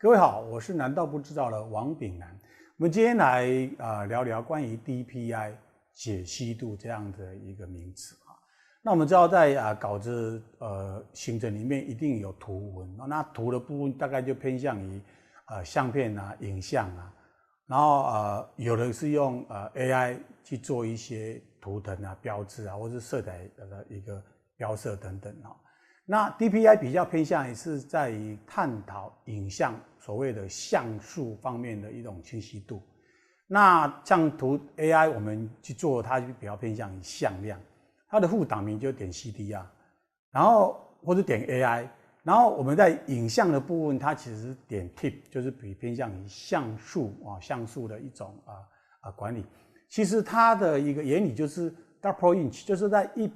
各位好，我是难道不知道的王炳南。我们今天来啊聊聊关于 DPI 解析度这样的一个名词啊。那我们知道在啊稿子呃行程里面一定有图文，那图的部分大概就偏向于呃相片啊、影像啊，然后呃有的是用呃 AI 去做一些图腾啊、标志啊，或是色彩的一个标色等等啊。那 DPI 比较偏向于是在于探讨影像所谓的像素方面的一种清晰度。那像图 AI 我们去做，它就比较偏向于向量，它的副档名就点 CDR，然后或者点 AI，然后我们在影像的部分，它其实点 TIP，就是比偏向于像素啊像素的一种啊啊管理。其实它的一个原理就是 dot per inch，就是在一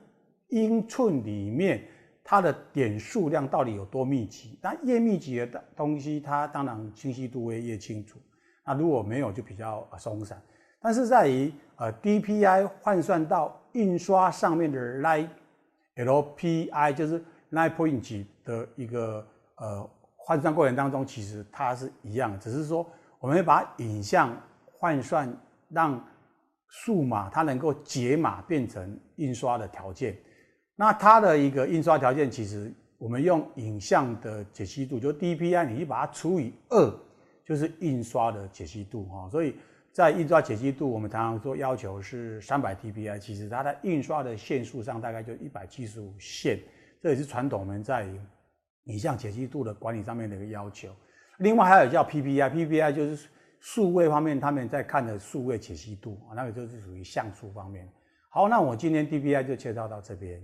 英寸里面。它的点数量到底有多密集？那越密集的东西，它当然清晰度会越清楚。那如果没有，就比较松散。但是在于呃 DPI 换算到印刷上面的 Line LPI，就是 Line per inch 的一个呃换算过程当中，其实它是一样，只是说我们会把影像换算让数码它能够解码变成印刷的条件。那它的一个印刷条件，其实我们用影像的解析度，就 DPI，你去把它除以二，就是印刷的解析度哈。所以在印刷解析度，我们常常说要求是三百 DPI，其实它在印刷的线数上大概就一百七十五线，这也是传统我们在影像解析度的管理上面的一个要求。另外还有叫 PPI，PPI 就是数位方面他们在看的数位解析度啊，那个就是属于像素方面。好，那我今天 DPI 就介绍到这边。